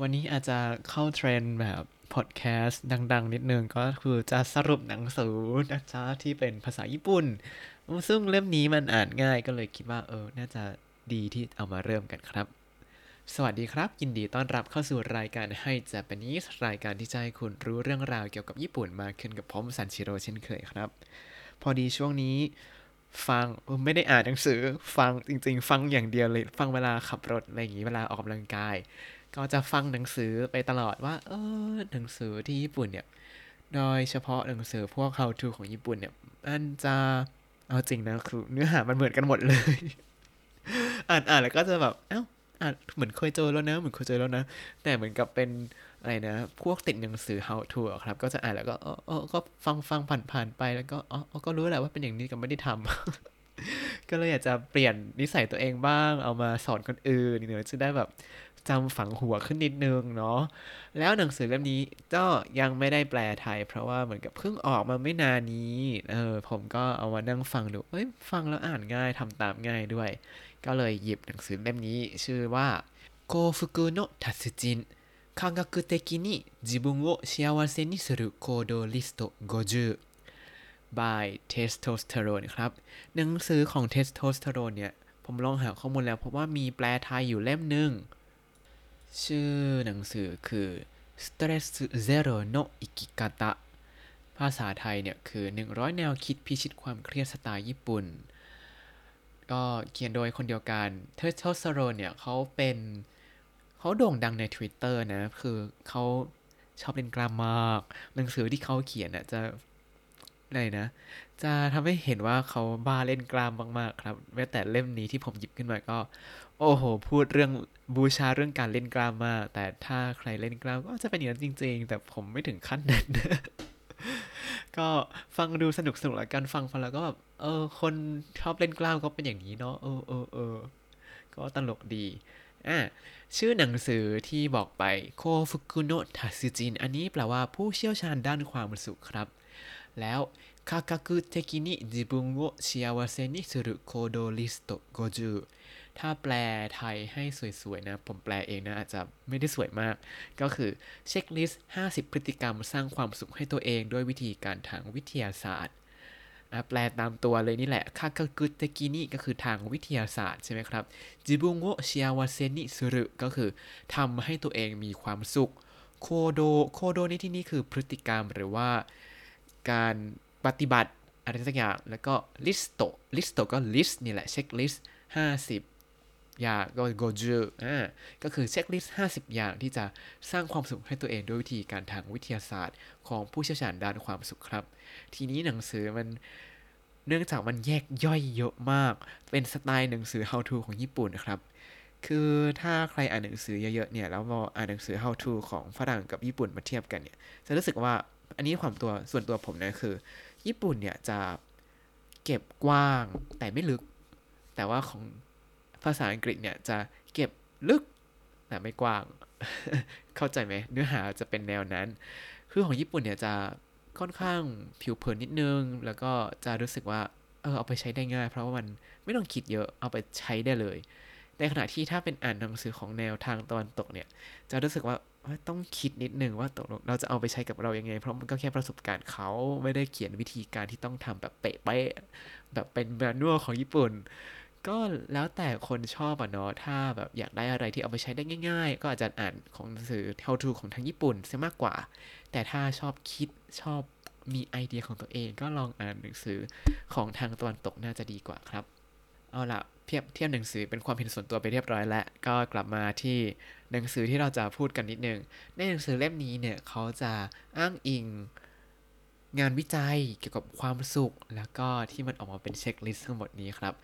วันนี้อาจจะเข้าเทรนด์แบบพอดแคสต์ดัง ๆ นิดนึงก็คือจะสรุปหนังสือนะจ๊ะที่เป็นภาษาญี่ปุ่น ซึ่งเล่มนี้มันอ่านง่ายก็เลยคิดว่าเออ น่าจะดีที่เอามาเริ่มกันครับ สวัสดีครับ ยินดีต้อนรับเข้าสู่รายการ Hi Japanese รายการที่จะให้คุณรู้เรื่องราวเกี่ยวกับญี่ปุ่นมากขึ้นกับผมซันชิโร่เช่นเคยครับ พอดีช่วงนี้ฟังไม่ได้อ่านหนังสือ ฟังจริง ๆ ฟังอย่างเดียวเลย ฟังเวลาขับรถอะไรอย่างนี้เวลาออกกำลังกาย ก็จะฟังหนังสือไปตลอดว่า เออหนังสือที่ญี่ปุ่นเนี่ย โดยเฉพาะหนังสือพวก how to ของญี่ปุ่นเนี่ยมันจะเอาจริงนะคือเนื้อหามันเหมือนกันหมดเลย อ่านอ่านแล้วก็จะแบบเอ้าอ่านเหมือนเคยเจอแล้วนะเหมือนเคยเจอแล้วนะ แต่เหมือนกับเป็นอะไรนะ พวกติดหนังสือ how to ครับ ก็จะอ่านแล้วก็เออเออก็ฟังฟังผ่านผ่านไปแล้วก็อ๋อก็รู้แหละว่าเป็นอย่างนี้ก็ไม่ได้ทำก็เลยอยากจะเปลี่ยนนิสัยตัวเองบ้าง เอามาสอนคนอื่นเนี่ยจะได้แบบ จำฝังหัวขึ้นนิดนึงเนาะ แล้วหนังสือเล่มนี้ก็ยังไม่ได้แปลไทย เพราะว่าเหมือนกับเพิ่งออกมาไม่นานนี้ เออผมก็เอามานั่งฟังดู เอ้ยฟังแล้วอ่านง่ายทำตามง่ายด้วย ก็เลยหยิบหนังสือเล่มนี้ชื่อว่าโกฟุกุโนะทัตจิน科学的に自分を幸せにする行動リスト50 by testosterone ครับ หนังสือของ testosterone เนี่ย ผมลองหาข้อมูลแล้วเพราะว่ามีแปลไทยอยู่เล่มหนึ่ง ชื่อหนังสือคือ Stress Zero no Ikikata ภาษาไทยเนี่ยคือ 100 แนวคิดพิชิตความเครียดสไตล์ญี่ปุ่น ก็เขียนโดยคนเดียวกัน เทอร์โทสโรนเนี่ยเขาเป็นเขาโด่งดังใน Twitter นะ คือเขาชอบเล่นกล้ามมาก หนังสือที่เขาเขียนน่ะจะอะไรนะ จะทำให้เห็นว่าเขาบ้าเล่นกล้ามมาก ๆ ครับ แม้แต่เล่มนี้ที่ผมหยิบขึ้นมาก็ โอ้โห พูดเรื่องบูชาเรื่องการเล่นกล้ามมาแต่ถ้าใครเล่นกล้ามก็จะเป็นอย่างนั้นจริง ๆ แต่ผมไม่ถึงขั้นนั้น ก็ฟังดูสนุกสนุกละกันฟังฟังแล้วก็แบบเออ คนชอบเล่นกล้ามก็เป็นอย่างนี้เนาะเออเออเออก็ตลกดีอะชื่อหนังสือที่บอกไปโคฟุกุโนะทาซูจิน อันนี้แปลว่าผู้เชี่ยวชาญด้านความสุขครับ แล้ว科学的に自分を幸せにする行動リスト50 ถ้าแปลไทยให้สวยๆนะ ผมแปลเองนะอาจจะไม่ได้สวยมาก ก็คือ checklist 50 พฤติกรรมสร้างความสุขให้ตัวเองด้วยวิธีการทางวิทยาศาสตร์แปลตามตัวเลยนี่แหละ科学的にก็คือทางวิทยาศาสตร์ใช่ไหมครับ自分を幸せにするก็คือทำให้ตัวเองมีความสุข โคโด โคโดในที่นี้คือพฤติกรรมหรือว่าการปฏิบัติอะไรสักอย่าง แล้วก็リスト リスト ก็ list นี่แหละ checklist ห้าสิบ อย่างก็五十 อ่าก็คือ checklist ห้าสิบอย่างที่จะสร้างความสุขให้ตัวเองด้วยวิธีการทางวิทยาศาสตร์ ของผู้เชี่ยวชาญด้านความสุขครับ ทีนี้หนังสือมันเนื่องจากมันแยกย่อยเยอะมาก เป็นสไตล์หนังสือ how to ของญี่ปุ่นนะครับ คือถ้าใครอ่านหนังสือเยอะๆเนี่ย แล้วพออ่านหนังสือ how to ของฝรั่งกับญี่ปุ่นมาเทียบกันเนี่ย จะรู้สึกว่า อันนี้ความตัวส่วนตัวผมนะคือ ญี่ปุ่นเนี่ยจะเก็บกว้างแต่ไม่ลึก แต่ว่าของ ภาษาอังกฤษเนี่ยจะเก็บลึกแต่ไม่กว้าง เข้าใจไหมเนื้อหาจะเป็นแนวนั้น คือของญี่ปุ่นเนี่ยจะค่อนข้างผิวเผินนิดนึง แล้วก็จะรู้สึกว่าเออเอาไปใช้ได้ง่าย เพราะว่ามันไม่ต้องคิดเยอะเอาไปใช้ได้เลย ในขณะที่ถ้าเป็นอ่านหนังสือของแนวทางตะวันตกเนี่ย จะรู้สึกว่าต้องคิดนิดนึงว่าตกลงเราจะเอาไปใช้กับเรายังไง เพราะมันก็แค่ประสบการณ์เขาไม่ได้เขียนวิธีการที่ต้องทำแบบเป๊ะๆแบบเป็นแมนนวลของญี่ปุ่น ก็แล้วแต่คนชอบอะเนาะถ้าแบบอยากได้อะไรที่เอาไปใช้ได้ง่าย ๆ ก็อาจจะอ่านของหนังสือ how to ของทางญี่ปุ่นซะมากกว่า แต่ถ้าชอบคิดชอบมีไอเดียของตัวเองก็ลองอ่านหนังสือของทางตะวันตกน่าจะดีกว่าครับ เอาละเทียบเทียบหนังสือเป็นความเห็นส่วนตัวไปเรียบร้อยแล้ว ก็กลับมาที่หนังสือที่เราจะพูดกันนิดนึง ในหนังสือเล่มนี้เนี่ยเขาจะอ้างอิง งานวิจัยเกี่ยวกับความสุข แล้วก็ที่มันออกมาเป็นเช็คลิสต์ทั้งหมดนี้ครับ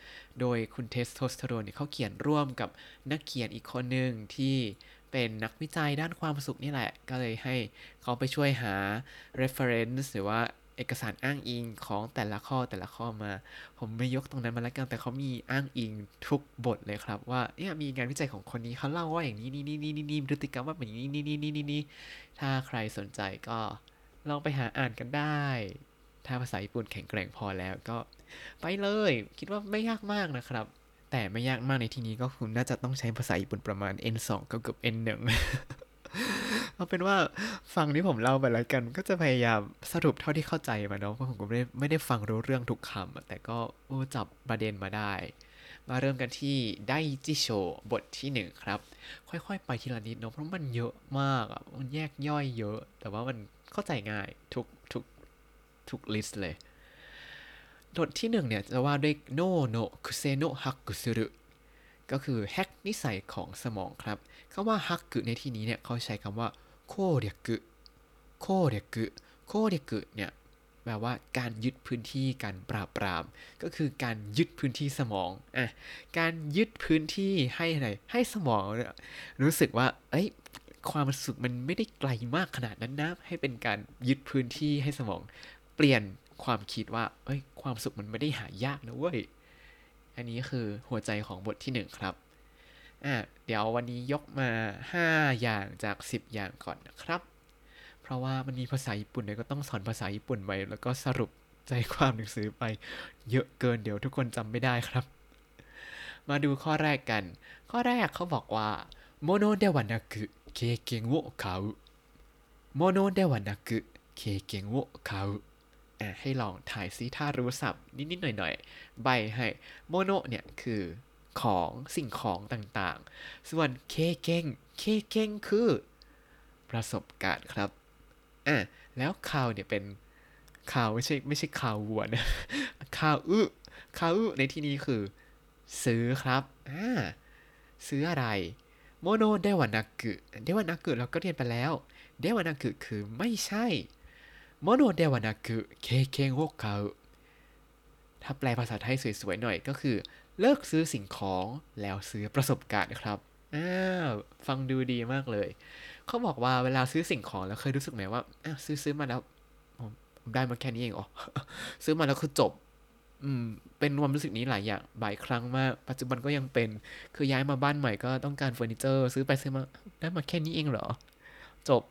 โดยคุณเทสโทสเตอโรนเนี่ยเขาเขียนร่วมกับนักเขียนอีกคนหนึ่งที่เป็นนักวิจัยด้านความสุขนี่แหละ ก็เลยให้เขาไปช่วยหา reference หรือว่าเอกสารอ้างอิงของแต่ละข้อแต่ละข้อมา ผมไม่ยกตรงนั้นมาแล้วกันแต่เขามีอ้างอิงทุกบทเลยครับ ว่าเนี่ยมีงานวิจัยของคนนี้เขาเล่าว่าอย่างนี้นี่นี่นี่นี่นี่พฤติกรรมว่าแบบนี้นี่นี่นี่นี่ถ้าใครสนใจก็ ลองไปหาอ่านกันได้ ถ้าภาษาญี่ปุ่นแข็งแกร่งพอแล้วก็ไปเลย คิดว่าไม่ยากมากนะครับ แต่ไม่ยากมากในที่นี้ก็คุณน่าจะต้องใช้ภาษาญี่ปุ่นประมาณ N2 ก็เกือบ N1 เอาเป็นว่าฟังที่ผมเล่าไปแล้วกัน ก็จะพยายามสรุปเท่าที่เข้าใจมาเนาะเพราะผมก็ไม่ได้ไม่ได้ฟังรู้เรื่องทุกคำแต่ก็จับประเด็นมาได้ มาเริ่มกันที่ไดจิโชบทที่หนึ่งครับ ค่อยๆ ไปทีละนิดเนาะเพราะมันเยอะมากมันแยกย่อยเยอะ แต่ว่ามัน เข้าใจง่ายทุกทุกทุก list เลยบทที่หนึ่งเนี่ยจะว่าด้วย脳のクセをハックするก็คือ hack นิสัยของสมองครับคำว่าฮักกุในที่นี้เนี่ยเขาใช้คำว่า攻略 攻略 攻略 เนี่ยแปลว่าการยึดพื้นที่การปราบปราม ก็คือการยึดพื้นที่สมองอะการยึดพื้นที่ให้อะไรให้สมองรู้สึกว่า เอ้ย ความสุขมันไม่ได้ไกลมากขนาดนั้นนะ ให้เป็นการยึดพื้นที่ให้สมองเปลี่ยนความคิดว่า เอ้ย ความสุขมันไม่ได้หายากนะเว้ย อันนี้คือหัวใจของบทที่ 1 ครับ อะ เดี๋ยววันนี้ยกมา 5 อย่างจาก 10 อย่างก่อนนะครับ เพราะว่ามันมีภาษาญี่ปุ่นเลยก็ต้องสอนภาษาญี่ปุ่นไว้ แล้วก็สรุปใจความหนังสือไป เยอะเกินเดี๋ยวทุกคนจำไม่ได้ครับ มาดูข้อแรกกัน ข้อแรกเขาบอกว่าโมโนเดวานากุ เคเกงโวคาโมโนเดวานกุเคเกงโวคาให้ลองถ่ายซิถ้ารู้สับนิดๆหน่อยๆ ใบ้ให้ モノ เนี่ยคือของสิ่งของต่างๆ ส่วน 経験 経験 คือ ประสบการณ์ครับอะแล้ว 買う เนี่ยเป็น 買う ไม่ใช่ไม่ใช่ cow วัวนะคาวอึคาวอึในที่นี้คือ ซื้อครับอ่าซื้ออะไร モノではなく ではなく เราก็เรียนไปแล้ว ではなく คือไม่ใช่ モノではなく経験を買う ถ้าแปลภาษาไทยสวยๆหน่อยก็คือ เลิกซื้อสิ่งของแล้วซื้อประสบการณ์ครับอ้าวฟังดูดีมากเลย เขาบอกว่าเวลาซื้อสิ่งของแล้วเคยรู้สึกไหมว่าอ้าวซื้อซื้อมาแล้วผมได้มาแค่นี้เองอ๋อซื้อมาแล้วคือจบ อืมเป็นความรู้สึกนี้หลายอย่างบ่อยครั้งมาก ปัจจุบันก็ยังเป็น คือย้ายมาบ้านใหม่ก็ต้องการเฟอร์นิเจอร์ ซื้อไปซื้อมาได้มาแค่นี้เองเหรอ จบ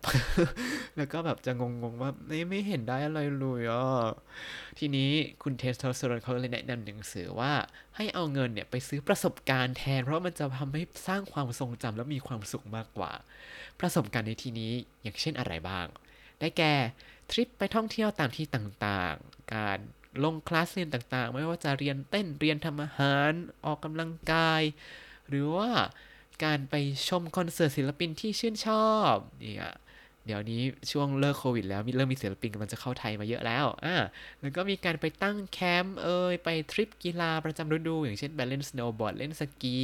แล้วก็แบบจะงงๆว่าไม่ไม่เห็นได้อะไรเลยอะ ทีนี้คุณเทสโทสเตอโรนเขาเลยแนะนำหนังสือว่า ให้เอาเงินเนี่ยไปซื้อประสบการณ์แทน เพราะมันจะทำให้สร้างความทรงจำและมีความสุขมากกว่า ประสบการณ์ในที่นี้อย่างเช่นอะไรบ้าง ได้แก่ทริปไปท่องเที่ยวตามที่ต่างๆ การ ลงคลาสเรียนต่างๆ ไม่ว่าจะเรียนเต้นเรียนทำอาหารออกกำลังกาย หรือว่าการไปชมคอนเสิร์ตศิลปินที่ชื่นชอบเนี่ยเดี๋ยวนี้ช่วงเลิกโควิดแล้วมีเริ่มมีศิลปินกำลังจะเข้าไทยมาเยอะแล้วอ่าแล้วก็มีการไปตั้งแคมป์เอ่ยไปทริปกีฬาประจำฤดู อย่างเช่นไปเล่นสโนว์บอร์ดเล่นสกี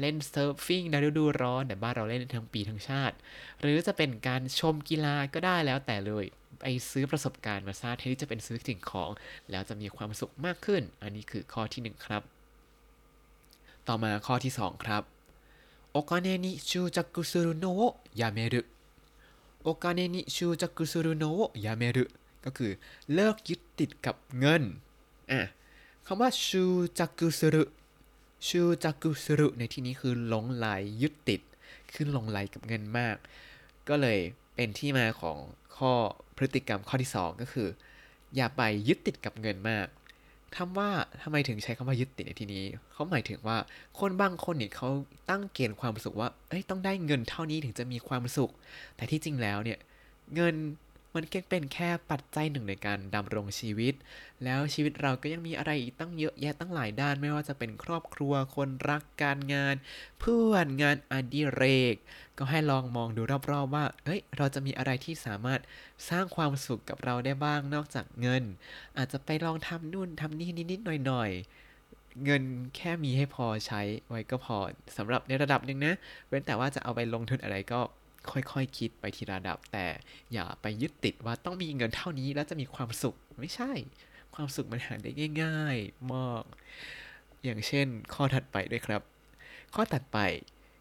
เล่น surfing ในฤดูร้อนแต่บ้านเราเล่นทั้งปีทั้งชาติ หรือจะเป็นการชมกีฬาก็ได้แล้วแต่เลย ไปซื้อประสบการณ์มาซร้างแทนที่จะเป็นซื้อสิ่งของ แล้วจะมีความสุขมากขึ้น อันนี้คือข้อที่ 1 ครับ ต่อมาข้อที่ 2 ครับ お金に執着するのをやめる お金に執着するのをやめる ก็คือเลิกยึดติดกับเงินอะคำว่าชูจักุสุรุชูจักุสุรุในที่นี้คือหลงไหลยยึดติด คือหลงไหลกับเงินมาก ก็เลยเป็นที่มาของข้อ พฤติกรรมข้อที่ 2 ก็คือ อย่าไปยึดติดกับเงินมากทำว่าทำไมถึงใช้คำว่ายึดติดในที่นี้เขาหมายถึงว่าคนบางคนเนี่ยเขาตั้งเกณฑ์ความสุขว่าเอ้ยต้องได้เงินเท่านี้ถึงจะมีความสุข แต่ที่จริงแล้วเนี่ยเงิน มันแค่เป็นแค่ปัจจัยหนึ่งในการดำรงชีวิต แล้วชีวิตเราก็ยังมีอะไรอีกตั้งเยอะแยะตั้งหลายด้าน ไม่ว่าจะเป็นครอบครัวคนรักการงาน เพื่อนงานอดิเรก ก็ให้ลองมองดูรอบๆว่าเฮ้ยเราจะมีอะไรที่สามารถสร้างความสุขกับเราได้บ้างนอกจากเงิน อาจจะไปลองทำนู่นทำนี่นิดๆหน่อยๆเงินแค่มีให้พอใช้ไว้ก็พอสำหรับในระดับหนึ่งนะ เว้นแต่ว่าจะเอาไปลงทุนอะไรก็ ค่อยๆคิดไปทีละระดับ แต่อย่าไปยึดติดว่าต้องมีเงินเท่านี้แล้วจะมีความสุขไม่ใช่ ความสุขมันหาได้ง่าย ๆมากอย่างเช่น ข้อถัดไปด้วยครับ ข้อถัดไป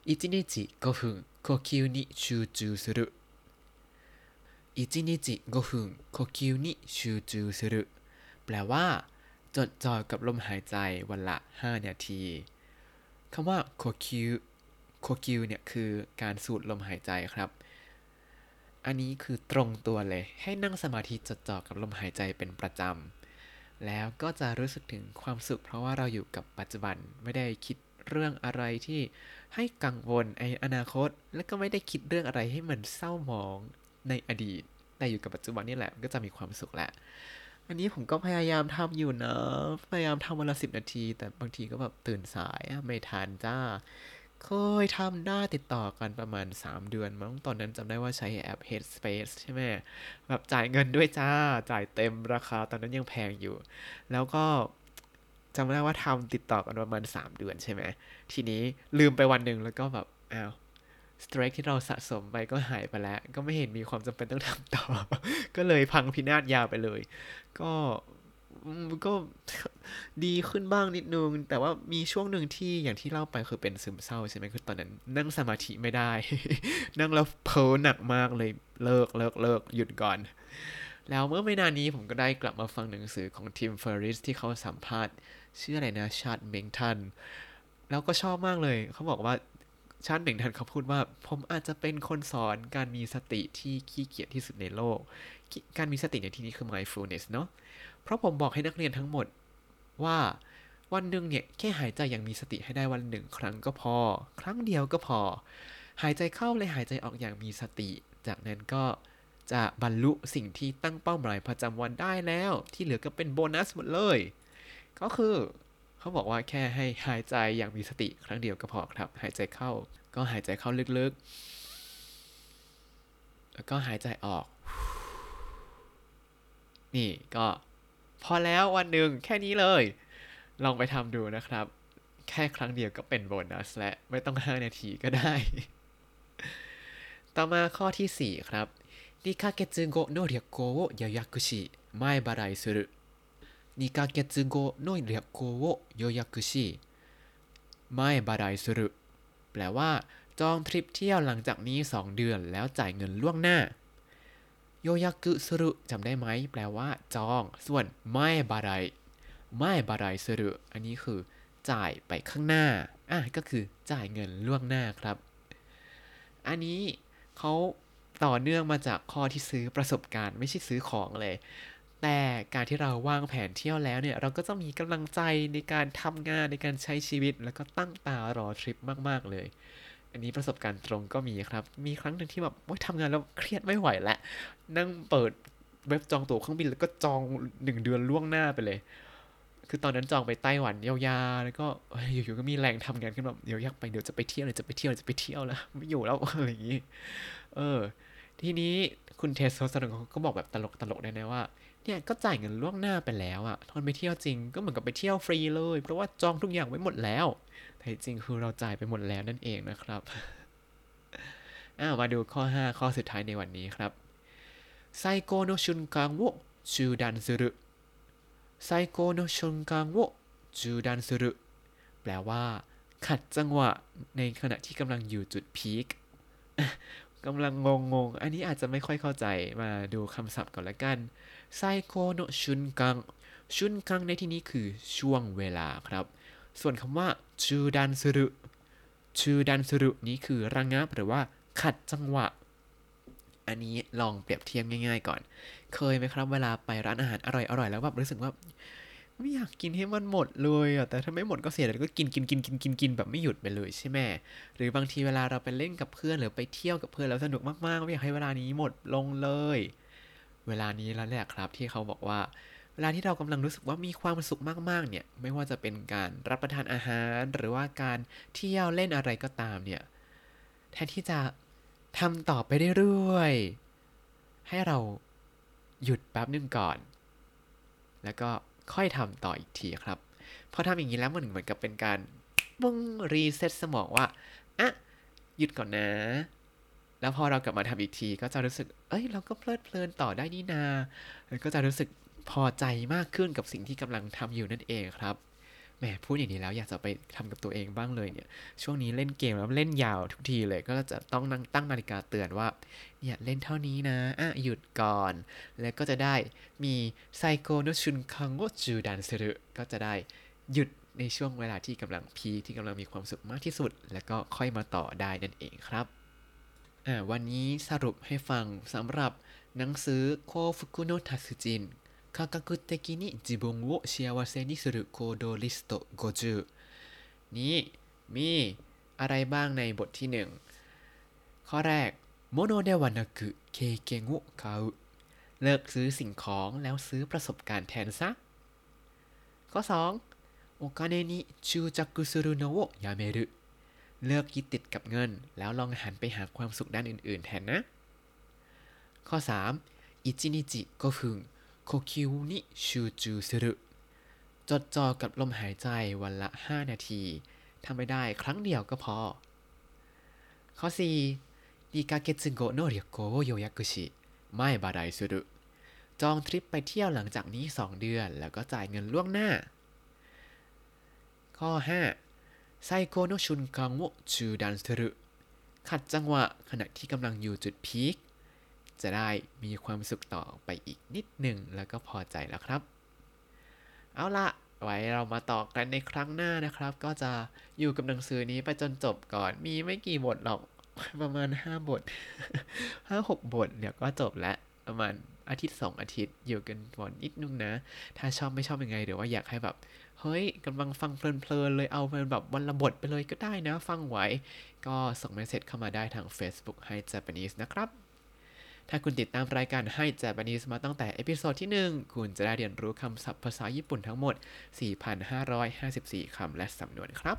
一日五分呼吸に集中する 一日五分呼吸に集中する แปลว่า จดจ่อกับลมหายใจวันละ 5 นาทีคำว่าโคคิว โคคิวเนี่ยคือการสูดลมหายใจครับ อันนี้คือตรงตัวเลยให้นั่งสมาธิจดจ่อกับลมหายใจเป็นประจำ แล้วก็จะรู้สึกถึงความสุข เพราะว่าเราอยู่กับปัจจุบันไม่ได้คิดเรื่องอะไรที่ให้กังวลในอนาคต และก็ไม่ได้คิดเรื่องอะไรให้มันเศร้าหมองในอดีต แต่อยู่กับปัจจุบันนี่แหละก็จะมีความสุขแหละ อันนี้ผมก็พยายามทำอยู่นะ พยายามทำวันละสิบนาที แต่บางทีก็แบบตื่นสายไม่ทันจ้า เคยทำได้าติดต่อกันประมาณ 3 เดือนมั้งตอนนั้นจำได้ว่าใช้แอป Headspace ใช่ไหมแบบจ่ายเงินด้วยจ้า จ่ายเต็มราคาตอนนั้นยังแพงอยู่ แล้วก็จำได้ว่าทำติดต่อกันประมาณ 3 เดือนใช่ไหมทีนี้ลืมไปวันหนึ่งแล้วก็แบบอ้าวสเตรกที่เราสะสมไปก็หายไปแล้ว ก็ไม่เห็นมีความจำเป็นต้องทำต่อ ก็เลยพังพินาศยาวไปเลย ก็ ก็ดีขึ้นบ้างนิดนึง แต่ว่ามีช่วงหนึ่งที่อย่างที่เล่าไปคือเป็นซึมเศร้าใช่ไหมคือตอนนั้น นั่งสมาธิไม่ได้ นั่งแล้วเพ้อหนักมากเลยเลิกเลิกเลิกหยุดก่อน แล้วเมื่อไม่นานนี้ผมก็ได้กลับมาฟังหนังสือของ Tim Ferriss ที่เขาสัมภาษณ์ชื่ออะไรนะ Chade-Meng Tan แล้วก็ชอบมากเลยเขาบอกว่า Chade-Meng Tan เขาพูดว่า ผมอาจจะเป็นคนสอนการมีสติที่ขี้เกียจที่สุดในโลก การมีสติในที่นี้คือ mindfulness เนาะเพราะผมบอกให้นักเรียนทั้งหมดว่าวันหนึ่งเนี่ยแค่หายใจอย่างมีสติให้ได้วันหนึ่งครั้งก็พอ ครั้งเดียวก็พอ หายใจเข้าเลยหายใจออกอย่างมีสติ จากนั้นก็จะบรรลุสิ่งที่ตั้งเป้าหมายประจำวันได้แล้ว ที่เหลือก็เป็นโบนัสหมดเลย ก็คือเขาบอกว่าแค่ให้หายใจอย่างมีสติครั้งเดียวก็พอครับ หายใจเข้าก็หายใจเข้าลึกๆ แล้วก็หายใจออก นี่ก็พอแล้ววันหนึ่งแค่นี้เลย ลองไปทำดูนะครับ แค่ครั้งเดียวก็เป็นโบนัสและไม่ต้อง 5 นาทีก็ได้ ต่อมาข้อที่ 4 ครับ2ヶ月後の旅行を予約し前払いする2ヶ月後の旅行を予約し前払いするแปลว่า จองทริปเที่ยวหลังจากนี้ 2 เดือนแล้วจ่ายเงินล่วงหน้า โยยากุสุรุจำได้ไหม แปลว่า จอง ส่วนไม่บาไรไม่บาไรสุรุอันนี้คือ จ่ายไปข้างหน้า อะ ก็คือจ่ายเงินล่วงหน้าครับ อันนี้เขาต่อเนื่องมาจากข้อที่ซื้อประสบการณ์ไม่ใช่ซื้อของเลย แต่การที่เราวางแผนเที่ยวแล้วเนี่ย เราก็จะมีกำลังใจในการทำงานในการใช้ชีวิต แล้วก็ตั้งตารอทริปมาก ๆ เลย อันนี้ประสบการณ์ตรงก็มีครับ มีครั้งหนึ่งที่แบบโอ๊ยทำงานแล้วเครียดไม่ไหวแล้วนั่งเปิดเว็บจองตั๋วเครื่องบินแล้วก็จองหนึ่งเดือนล่วงหน้าไปเลย คือตอนนั้นจองไปไต้หวันยาวๆ แล้วก็อยู่ๆก็มีแรงทำงานขึ้นแบบเดี๋ยวอยากไปเดี๋ยวจะไปเที่ยวเดี๋ยวจะไปเที่ยวจะไปเที่ยวแล้วไม่อยู่แล้วอะไรอย่างนี้ เออ ทีนี้คุณเทสโซสนเขาก็บอกแบบตลกตลกๆได้นะว่าเนี่ยก็จ่ายเงินล่วงหน้าไปแล้วอะตอนไปเที่ยวจริงก็เหมือนกับไปเที่ยวฟรีเลย เพราะว่าจองทุกอย่างไว้หมดแล้ว แต่จริงคือเราจ่ายไปหมดแล้วนั่นเองนะครับอ้าวมาดูข้อ 5 ข้อสุดท้ายในวันนี้ครับ最高の瞬間を中断する 最高の瞬間を中断する แปลว่า ขัดจังหวะในขณะที่กำลังอยู่จุดพีคกำลังงงๆอันนี้อาจจะไม่ค่อยเข้าใจ มาดูคำศัพท์ก่อนละกัน ไซโกโนชุนกัง ชุนกังในที่นี้คือช่วงเวลาครับ ส่วนคำว่าชูดันสุรุชูดันสุรุนี้คือระงงับหรือว่าขัดจังหวะ อันนี้ลองเปรียบเทียบง่าย ๆ ก่อน เคยไหมครับ เวลาไปร้านอาหารอร่อยๆแล้วแบบรู้สึกว่าไม่อยากกินให้มันหมดเลยอะแต่ถ้าไม่หมดก็เสียดายก็กินกินกินกินกินกินแบบไม่หยุดไปเลยใช่ไหมหรือบางทีเวลาเราไปเล่นกับเพื่อนหรือไปเที่ยวกับเพื่อนแล้วสนุกมากๆไม่อยากให้เวลานี้หมดลงเลย เวลานี้แล้วแหละครับที่เขาบอกว่า เวลาที่เรากำลังรู้สึกว่ามีความสุขมากๆเนี่ย ไม่ว่าจะเป็นการรับประทานอาหาร หรือว่าการเที่ยวเล่นอะไรก็ตามเนี่ย แทนที่จะทำต่อไปเรื่อยๆ ให้เราหยุดแป๊บนึงก่อน แล้วก็ค่อยทำต่ออีกทีครับ พอทำอย่างนี้แล้วมันเหมือนกับเป็นการปุ้ง reset สมองว่าอะหยุดก่อนนะ แล้วพอเรากลับมาทำอีกที ก็จะรู้สึก เอ้ย เราก็เพลิดเพลินต่อได้นี่นาแล้วก็จะรู้สึก พอใจมากขึ้นกับสิ่งที่กำลังทำอยู่นั่นเองครับแหมพูดอย่างนี้แล้วอยากจะไปทำกับตัวเองบ้างเลยเนี่ย ช่วงนี้เล่นเกมแล้วเล่นยาวทุกทีเลย ก็จะต้องนั่งตั้งนาฬิกาเตือนว่า เนี่ยเล่นเท่านี้นะ อะหยุดก่อน แล้วก็จะได้มีไซโกโนชุนคังโงจูดันเซรุก็จะได้หยุดในช่วงเวลาที่กำลังพีที่กำลังมีความสุขมากที่สุด แล้วก็ค่อยมาต่อได้นั่นเองครับอ่าวันนี้สรุปให้ฟังสำหรับหนังสือโคฟุกุโนทัสึจิน 科学的に自分を幸せにする行動リスト50นี้ มีอะไรบ้างในบทที่หนึ่ง ข้อแรกโมโนเดวานากุเคเกงุคาเลิกซื้อสิ่งของแล้วซื้อประสบการณ์แทนซะ ข้อ 2. โอคาเนนิชูจักุสุรุโนะโอยาเมรุเลิกยึดติดกับเงิน แล้วลองหันไปหาความสุขด้านอื่นๆ แทนนะ ข้อ 3. อิจินิจิโกฟุง โคคิวนิชูจูสุรุจดจ่อกับลมหายใจวันละ 5 นาทีทำไม่ได้ครั้งเดียวก็พอ ข้อ 4. 2ヶ月後の旅行を予約しไม่บาไดสุรุจองทริปไปเที่ยวหลังจากนี้ 2 เดือน แล้วก็จ่ายเงินล่วงหน้า ข้อ 5. ไซโคโนชุนคังโอจูดันสุรุขัดจังหวะขณะที่กำลังอยู่จุดพีค จะได้มีความสุขต่อไปอีกนิดหนึ่งแล้วก็พอใจแล้วครับ เอาละไว้เรามาต่อกันในครั้งหน้านะครับ ก็จะอยู่กับหนังสือนี้ไปจนจบก่อน มีไม่กี่บทหรอกประมาณ 5 บท 5 6 บทเดี๋ยวก็จบแล้วประมาณอาทิตย์ 2 อาทิตย์อยู่กันก่อนนิดนึงนะ ถ้าชอบไม่ชอบยังไงเดี๋ยวว่าอยากให้แบบ เฮ้ยกำลังฟังเพลินๆเลยเอาเป็นแบบวันละบทไปเลยก็ได้นะ ฟังไหว ก็ส่ง message เข้ามาได้ทาง Facebook Hai Japanese นะครับ ถ้าคุณติดตามรายการให้ Japanese มาตั้งแต่ episode ที่ 1 คุณจะได้เรียนรู้คำศัพท์ภาษาญี่ปุ่นทั้งหมด 4,554 คำและสำนวนครับ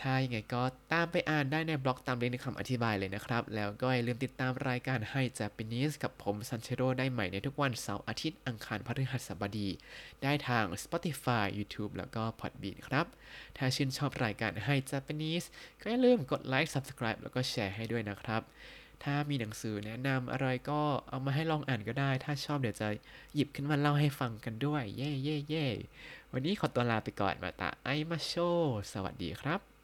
ถ้ายังไงก็ตามไปอ่านได้ในบล็อกตามลิงก์ในคำอธิบายเลยนะครับ แล้วก็อย่าลืมติดตามรายการให้ Japanese กับผมซันเชโรได้ใหม่ในทุกวันเสาร์อาทิตย์อังคารพฤหัสบดี ได้ทาง Spotify YouTube แล้วก็ Podbean ครับ ถ้าชื่นชอบรายการให้ Japanese ก็อย่าลืมกดไลค์ Subscribe แล้วก็แชร์ให้ด้วยนะครับ ถ้ามีหนังสือแนะนำอะไรก็เอามาให้ลองอ่านก็ได้ ถ้าชอบเดี๋ยวจะหยิบขึ้นมาเล่าให้ฟังกันด้วย เย่เย่เย่วันนี้ขอตัวลาไปก่อนมาตาไอมาโช สวัสดีครับ